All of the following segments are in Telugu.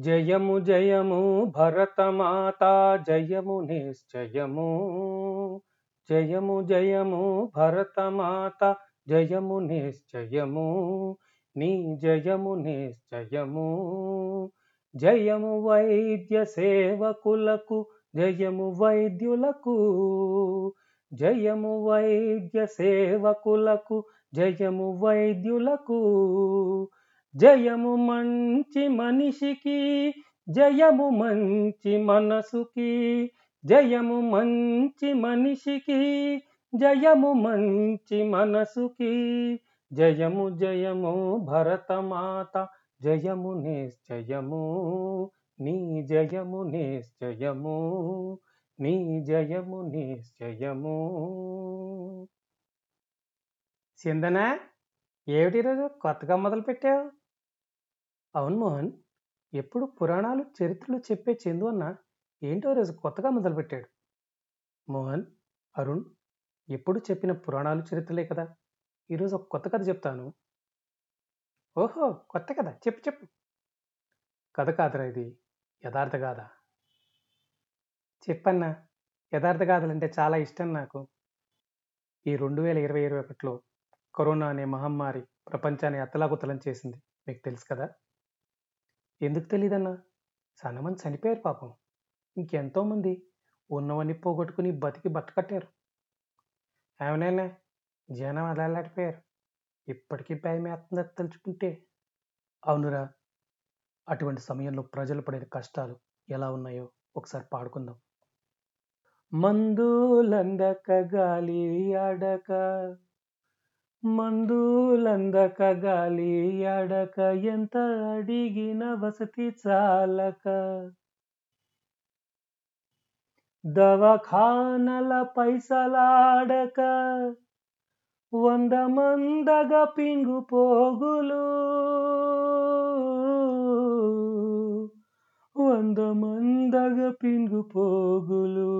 జయము జయము భరతమాత జయము నిశ్చయము. జయము జయము భరతమాత జయము నిశ్చయము. నీ జయము నిశ్చయము. జయము వైద్య సేవకులకు జయము వైద్యులకు. జయము వైద్య సేవకులకు జయము వైద్యులకు. జయము మంచి మనిషికి జయము మంచి మనసుకి జయము మంచి మనిషికి జయము మంచి మనసుకి జయము జయము భరతమాత జయము నిశ్చయము నీ జయము నిశ్చయము నీ జయము నిశ్చయము. సిందన ఏమిటి ఈరోజు కొత్తగా మొదలు పెట్టావు అవును మోహన్. ఎప్పుడు పురాణాలు చరిత్రలు చెప్పే చందు అన్న ఏంటో రోజు కొత్తగా మొదలుపెట్టాడు. మోహన్ అరుణ్ ఎప్పుడు చెప్పిన పురాణాలు చరిత్రలే కదా. ఈరోజు ఒక కొత్త కథ చెప్తాను. ఓహో కొత్త కథ. చెప్పు చెప్పు. కథ కాదురా ఇది. యథార్థ గాథ. చెప్పన్నా. యథార్థ గాథలంటే చాలా ఇష్టం నాకు. ఈ రెండు వేల ఇరవై ఇరవై ఒకటిలో కరోనా అనే మహమ్మారి ప్రపంచాన్ని అత్తలాకుతలం చేసింది. మీకు తెలుసు కదా? ఎందుకు తెలియదన్నా చాలా చనిపోయారు పాపం. ఇంకెంతోమంది ఉన్నవన్నీ పోగొట్టుకుని బతికి బట్టకట్టారు ఏమనైనా జనం అలాడిపోయారు ఇప్పటికీ భయం వేస్తుంది తలుచుకుంటే. అవునురా అటువంటి సమయంలో ప్రజలు పడిన కష్టాలు ఎలా ఉన్నాయో ఒకసారి పాడుకుందాం. మందులందక గాలి ఆడక మందులందక గాలి అడక ఎంత అడిగిన వసతి చాలక? దవాఖానల పైసలాడక? వంద మందగ పింగు పోగులు? వంద మందగ పింగు పోగులు?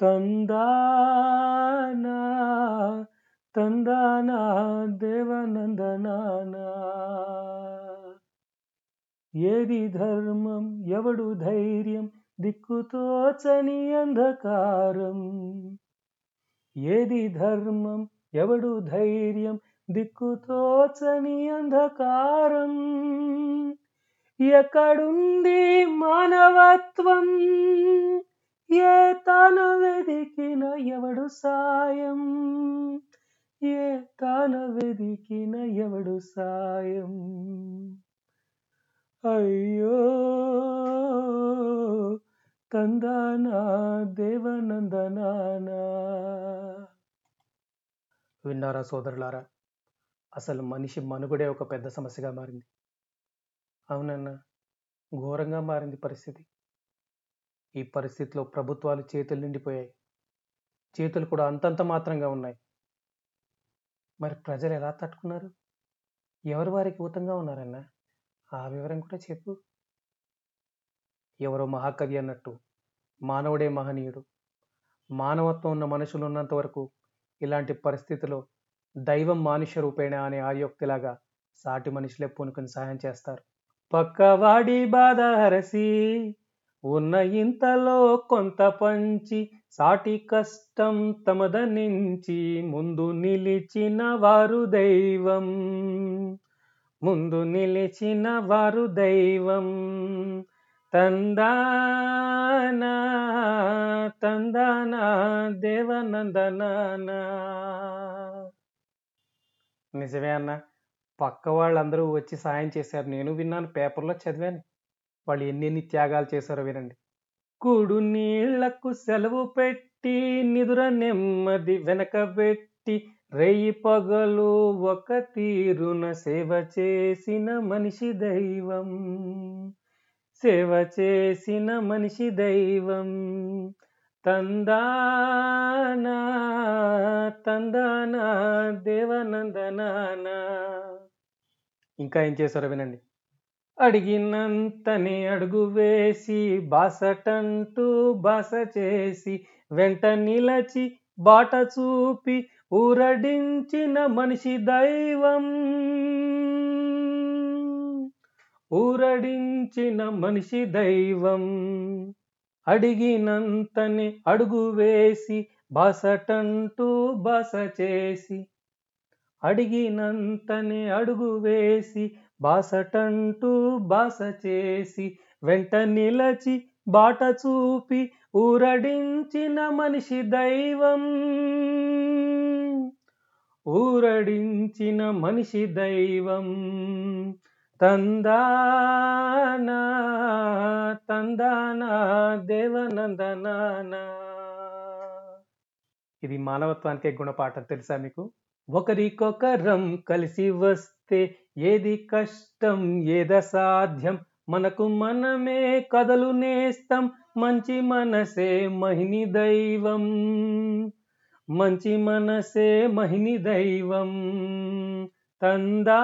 తందానా తందానా దేవనందనానా. ఏది ధర్మం ఎవడు ధైర్యం దిక్కుతోచని అంధకారం. ఏది ధర్మం ఎవడు ధైర్యం దిక్కుతోచని అంధకారం. ఎక్కడుంది మానవత్వం? ఏ తాను వెదికిన ఎవడు సాయం? ఏ తాను వెదికిన ఎవడు సాయం? అయ్యో తందానా దేవనందనానా? విన్నారా సోదరులారా? అసలు మనిషి మనుగడే ఒక పెద్ద సమస్యగా మారింది. అవునన్నా ఘోరంగా మారింది పరిస్థితి. ఈ పరిస్థితిలో ప్రభుత్వాలు చేతులు నిండిపోయాయి. చేతులు కూడా అంతంత మాత్రంగా ఉన్నాయి. మరి ప్రజలు ఎలా తట్టుకున్నారు? ఎవరు వారికి ఊతంగా ఉన్నారన్న? ఆ వివరం కూడా చెప్పు. ఎవరో మహాకవి అన్నట్టు మానవుడే మహనీయుడు. మానవత్వం ఉన్న మనుషులు ఉన్నంత వరకు ఇలాంటి పరిస్థితిలో దైవం మానుష్య రూపేణ అనే ఆయోక్తిలాగా సాటి మనుషులే పూనుకుని సహాయం చేస్తారు. పక్కవాడి బాధ హరసి. ఉన్న ఇంతలో కొంత పంచి సాటి కష్టం తమదనించి ముందు నిలిచిన వారు దైవం. ముందు నిలిచిన వారు దైవం. తందానా తందానా దేవనందనానా. నిజమే అన్న పక్క వాళ్ళందరూ వచ్చి సాయం చేశారు. నేను విన్నాను పేపర్లో చదివాను. వాళ్ళు ఎన్నెన్ని త్యాగాలు చేశారో వినండి. కుడు నీళ్ళకు సెలవు పెట్టి నిదుర నెమ్మది వెనకబెట్టి రేయి పగలు ఒక తీరున సేవ చేసిన మనిషి దైవం. సేవ చేసిన మనిషి దైవం. తందానా తందానా దేవనందనానా ఇంకా ఏం చేశారో వినండి. అడిగినంతనే అడుగు వేసి బాసటంటూ బాస చేసి వెంట నిలచి బాట చూపి ఊరడించిన మనిషి దైవం. ఊరడించిన మనిషి దైవం. అడిగినంతనే అడుగు వేసి బాసటంటూ బాస చేసి అడిగినంతనే అడుగు వేసి బాసటంటూ బాస చేసి వెంట నిలచి బాట చూపి ఊరడించిన మనిషి దైవం. ఊరడించిన మనిషి దైవం. తందానా తందానా దేవనందనానా. ఇది మానవత్వానికే గుణపాఠం తెలుసా మీకు? ఒకరికొకరం కలిసి వస్తే ఏది కష్టం ఏద సాధ్యం? మనకు మనమే కదలు నేస్తం మంచి మనసే మహిని దైవం. మంచి మనసే మహిని దైవం. తందానా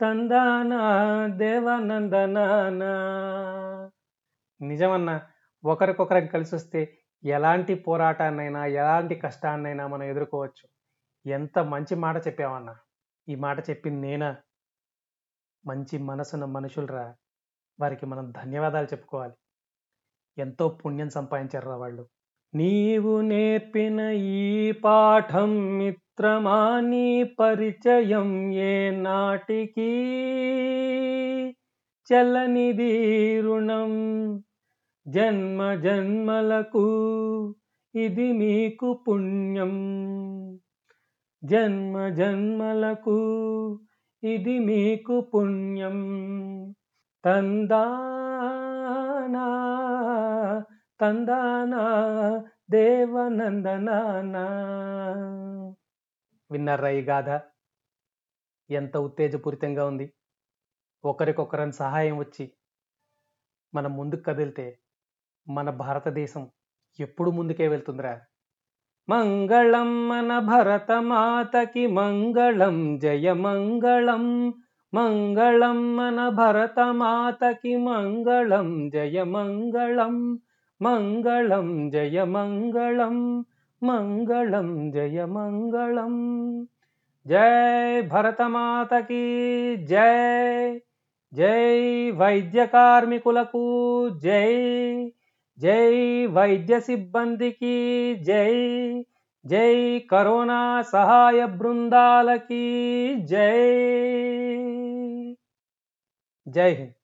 తందానా దేవానందనానా. నిజమన్నా ఒకరికొకరం కలిసి వస్తే ఎలాంటి పోరాటాన్నైనా ఎలాంటి కష్టాన్నైనా మనం ఎదుర్కోవచ్చు. ఎంత మంచి మాట చెప్పావన్నా ఈ మాట చెప్పింది నేనా? మంచి మనసున్న మనుషులరా. వారికి మనం ధన్యవాదాలు చెప్పుకోవాలి. ఎంతో పుణ్యం సంపాదించారు వాళ్ళు. నీవు నేర్పిన ఈ పాఠం మిత్రమా? నీ పరిచయం ఏ నాటికి? చల్లనిది రుణం జన్మ జన్మలకు ఇది మీకు పుణ్యం. జన్మ జన్మలకు ఇది మీకు పుణ్యం. తందానా తందానా దేవనందనానా విన్నారా ఈ గాథ? ఎంత ఉత్తేజపూరితంగా ఉంది. ఒకరికొకరని సహాయం వచ్చి మనం ముందుకు కదిలితే మన భారతదేశం ఎప్పుడు ముందుకే వెళ్తుందిరా? మంగళం మన భరత మాతకి మంగళం జయ మంగళం. మంగళం మన భరత మాతకి మంగళం జయ మంగళం. మంగళం జయ మంగళం. మంగళం జయ మంగళం. జై భరతమాతకి జై. జై వైద్య కార్మికులకు జై. జై వైద్య సిబ్బందికి జై జై కరోనా సహాయ బృందాలకి జై జై హింద్